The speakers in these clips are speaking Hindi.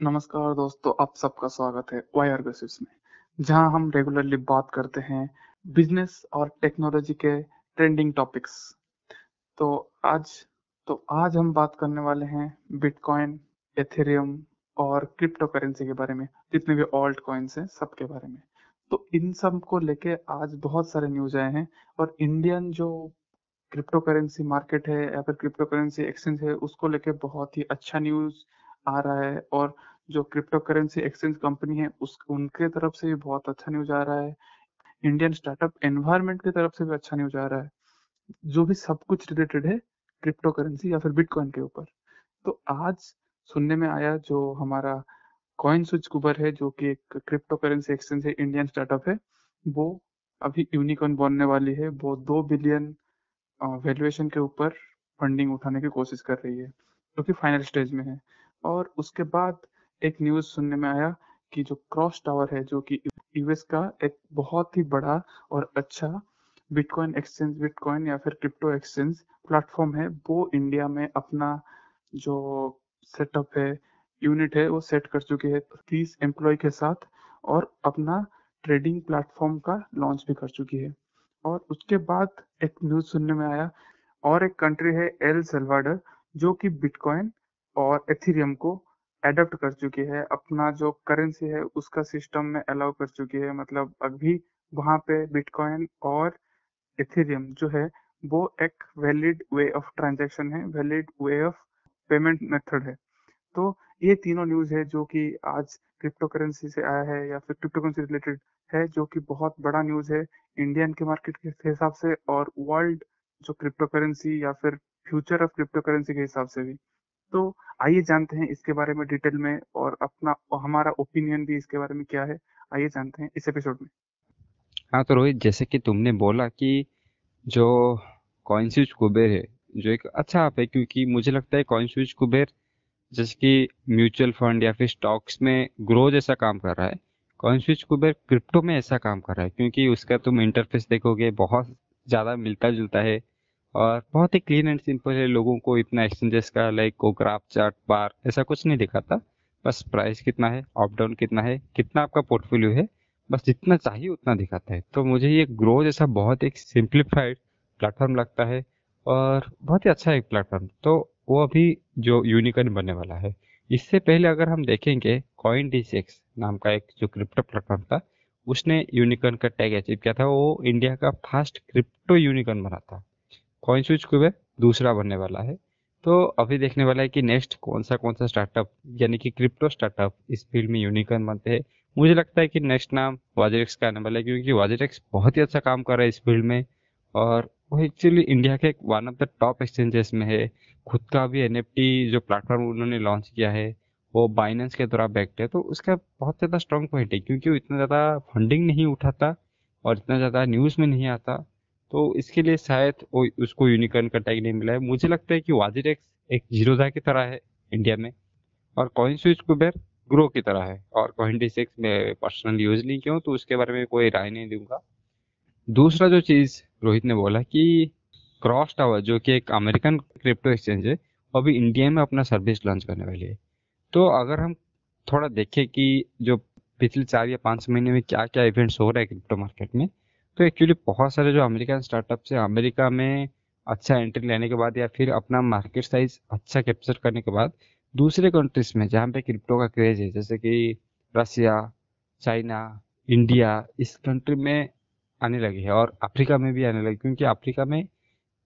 नमस्कार दोस्तों, आप सबका स्वागत है वायर बेसिस में, जहाँ हम रेगुलरली बात करते हैं बिज़नेस और टेक्नोलॉजी के ट्रेंडिंग टॉपिक्स तो आज तो आज हम बात करने वाले हैं बिटकॉइन एथेरियम और क्रिप्टो करेंसी के बारे में, जितने भी ऑल्ट कॉइन्स हैं सबके बारे में। तो इन सबको लेके आज बहुत सारे न्यूज़ आए हैं और इंडियन जो क्रिप्टो करेंसी मार्केट है या फिर क्रिप्टो करेंसी एक्सचेंज है, उसको लेके बहुत ही अच्छा न्यूज़ आ रहा है और जो क्रिप्टो करेंसी एक्सचेंज कंपनी है, उस, उनके तरफ़ से भी बहुत अच्छा न्यूज़ आ रहा है। इंडियन स्टार्टअप एनवायरमेंट की तरफ़ से भी अच्छा न्यूज़ आ रहा है। जो भी सब कुछ रिलेटेड है क्रिप्टो करेंसी या फिर बिटकॉइन के ऊपर। तो आज सुनने में आया जो हमारा कॉइन स्विच कुबर है, जो कि एक क्रिप्टो करेंसी एक्सचेंज है इंडियन स्टार्टअप है, वो अभी यूनिकॉइन बनने वाली है। वो दो बिलियन वैल्यूएशन के ऊपर फंडिंग उठाने की कोशिश कर रही है, जो कि फाइनल स्टेज में है। और उसके बाद एक न्यूज़ सुनने में आया कि जो क्रॉस टावर है, जो कि यूएस का एक बहुत ही बड़ा और अच्छा बिटकॉइन एक्सचेंज बिटकॉइन या फिर क्रिप्टो एक्सचेंज प्लेटफॉर्म है, वो इंडिया में अपना जो सेटअप है यूनिट है, वो सेट कर चुकी है तीस एम्प्लॉय के साथ और अपना ट्रेडिंग प्लेटफॉर्म का लॉन्च भी कर चुकी है। और उसके बाद एक न्यूज़ सुनने में आया और एक कंट्री है एल सेल्वाडर जो कि बिटकॉइन और एथीरियम को एडप्ट कर चुकी है। अपना जो करेंसी है, उसका सिस्टम में अलाउ कर चुकी है। मतलब अभी वहाँ पे बिटकॉइन और एथीरियम जो है, वो एक वैलिड वे ऑफ़ ट्रांजेक्शन है। Valid way of payment method है। तो ये तीनों न्यूज़ है जो कि आज क्रिप्टो करेंसी से आया है या फिर क्रिप्टो करेंसी रिलेटेड है, जो कि बहुत बड़ा न्यूज़ है इंडियन के मार्केट के हिसाब से और वर्ल्ड जो क्रिप्टो करेंसी या फिर फ्यूचर ऑफ़ क्रिप्टो करेंसी के हिसाब से भी। तो आइए जानते हैं इसके बारे में डिटेल में और अपना हमारा ओपिनियन भी इसके बारे में क्या है। आइए जानते हैं इस एपिसोड में। हाँ तो रोहित, जैसे कि तुमने बोला कि जो कॉइन स्विच कुबेर है, जो एक अच्छा ऐप है, क्योंकि मुझे लगता है कॉइन स्विच कुबेर जैसे कि म्यूचुअल फंड या फिर स्टॉक्स में ग्रो जैसा काम कर रहा है कॉइन स्विच कुबेर क्रिप्टो में ऐसा काम कर रहा है, क्योंकि उसका तुम इंटरफेस देखोगे, बहुत ज़्यादा मिलता जुलता है और बहुत ही क्लीन एंड सिंपल है लोगों को इतना एक्सचेंजेस का लाइक को ग्राफ चार्ट बार ऐसा कुछ नहीं दिखाता। बस प्राइस कितना है अप डाउन कितना है, कितना आपका पोर्टफोलियो है, बस जितना चाहिए उतना दिखाता है। तो मुझे ये ग्रो जैसा बहुत एक सिंप्लीफाइड प्लेटफॉर्म लगता है और बहुत ही अच्छा एक प्लेटफॉर्म तो वो अभी जो यूनिकॉर्न बनने वाला है, इससे पहले अगर हम देखेंगे कॉइन डी सिक्स नाम का एक जो क्रिप्टो प्लेटफॉर्म था, उसने यूनिकॉर्न का टैग अचीव किया था। वो इंडिया का फ़र्स्ट क्रिप्टो यूनिकॉर्न बना था। कॉइन स्विच क्यूब दूसरा बनने वाला है? तो अभी देखने वाला है कि नेक्स्ट कौन सा कौन सा स्टार्टअप यानी कि क्रिप्टो स्टार्टअप इस फ़ील्ड में यूनिकॉर्न बनते हैं। मुझे लगता है कि नेक्स्ट नाम वाजरेक्स का आने वाला है, क्योंकि वाजरेक्स बहुत ही अच्छा काम कर रहा है इस फ़ील्ड में। और वो एक्चुअली इंडिया के one of the top exchanges में है। खुद का भी एनएफटी जो प्लेटफॉर्म उन्होंने लॉन्च किया है, वो बाइनेंस के द्वारा बैक्ट है। तो उसका बहुत ज़्यादा स्ट्रॉन्ग पॉइंट है, क्योंकि वो इतना ज़्यादा फंडिंग नहीं उठाता और इतना ज़्यादा न्यूज़ में नहीं आता। तो इसके लिए शायद उसको यूनिकॉर्न का टैग नहीं मिला है। मुझे लगता है कि वाजिरेक्स एक जीरोधा की तरह है इंडिया में और कॉइन स्विच कुबेर ग्रो की तरह है। और कॉइन डी सिक्स में पर्सनल यूज़ नहीं किया तो उसके बारे में कोई राय नहीं दूँगा। दूसरा जो चीज़ रोहित ने बोला कि क्रॉस टावर जो कि एक अमेरिकन क्रिप्टो एक्सचेंज है, वो अभी इंडिया में अपना सर्विस लॉन्च करने वाली है। तो अगर हम थोड़ा देखें कि जो पिछले चार या पाँच महीने में क्या क्या इवेंट्स हो रहे हैं क्रिप्टो मार्केट में तो एक्चुअली बहुत सारे जो अमेरिकन स्टार्टअप्स है, अमेरिका में अच्छा एंट्री लेने के बाद या फिर अपना मार्केट साइज़ अच्छा कैप्चर करने के बाद, दूसरे कंट्रीज़ में जहाँ पे क्रिप्टो का क्रेज है, जैसे कि रसिया चाइना इंडिया इस कंट्री में आने लगी है और अफ्रीका में भी आने लगी क्योंकि अफ्रीका में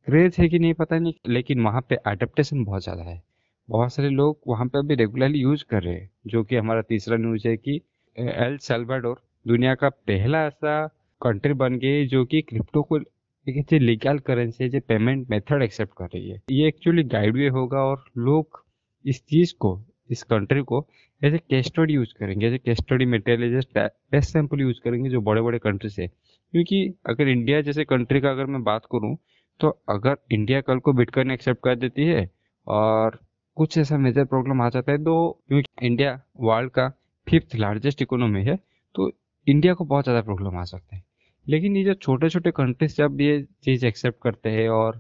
क्रेज है कि नहीं पता नहीं, लेकिन वहाँ पे अडेप्टेशन बहुत ज़्यादा है। बहुत सारे लोग वहाँ पे अभी रेगुलरली यूज़ कर रहे हैं, जो कि हमारा तीसरा न्यूज़ है कि एल सेल्वाडोर दुनिया का पहला ऐसा कंट्री बन गई है, जो कि क्रिप्टो को एक लीगल करेंसी जो पेमेंट मेथड एक्सेप्ट कर रही है। ये एक्चुअली गाइड वे होगा और लोग इस चीज़ को, इस कंट्री को as a case study use करेंगे as a case study material as test sample use करेंगे जो बड़े बड़े कंट्री से। क्योंकि अगर इंडिया जैसे कंट्री का अगर मैं बात करूँ तो अगर इंडिया कल को बिटकॉइन एक्सेप्ट कर देती है और कुछ ऐसा मेजर प्रॉब्लम आ जाता है तो क्योंकि इंडिया वर्ल्ड का फिफ्थ लार्जेस्ट इकोनॉमी है तो इंडिया को बहुत ज़्यादा प्रॉब्लम आ सकता है। लेकिन ये जो छोटे छोटे कंट्रीज़ जब ये चीज़ एक्सेप्ट करते हैं और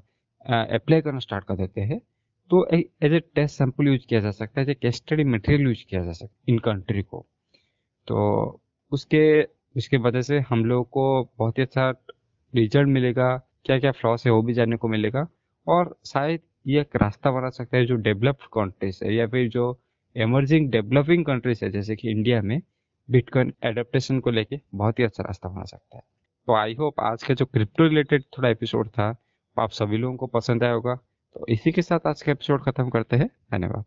अप्लाई करना स्टार्ट कर देते हैं तो as a test sample use किया जा सकता है as a case study material use किया जा सकता है इन कंट्री को। तो उसके उसके वजह से हम लोगों को बहुत ही अच्छा रिज़ल्ट मिलेगा क्या क्या फ्लॉस है वो भी जानने को मिलेगा, और शायद ये एक रास्ता बना सकता है जो डेवलप्ड कंट्रीज़ है, या फिर जो एमर्जिंग डेवलपिंग कंट्रीज़ है, जैसे कि इंडिया में बिटकॉइन एडेप्टेशन को लेके बहुत ही अच्छा रास्ता बना सकता है। तो आई होप आज का जो क्रिप्टो रिलेटेड थोड़ा एपिसोड था, वो आप सभी लोगों को पसंद आया होगा। तो इसी के साथ आज का एपिसोड खत्म करते हैं। धन्यवाद।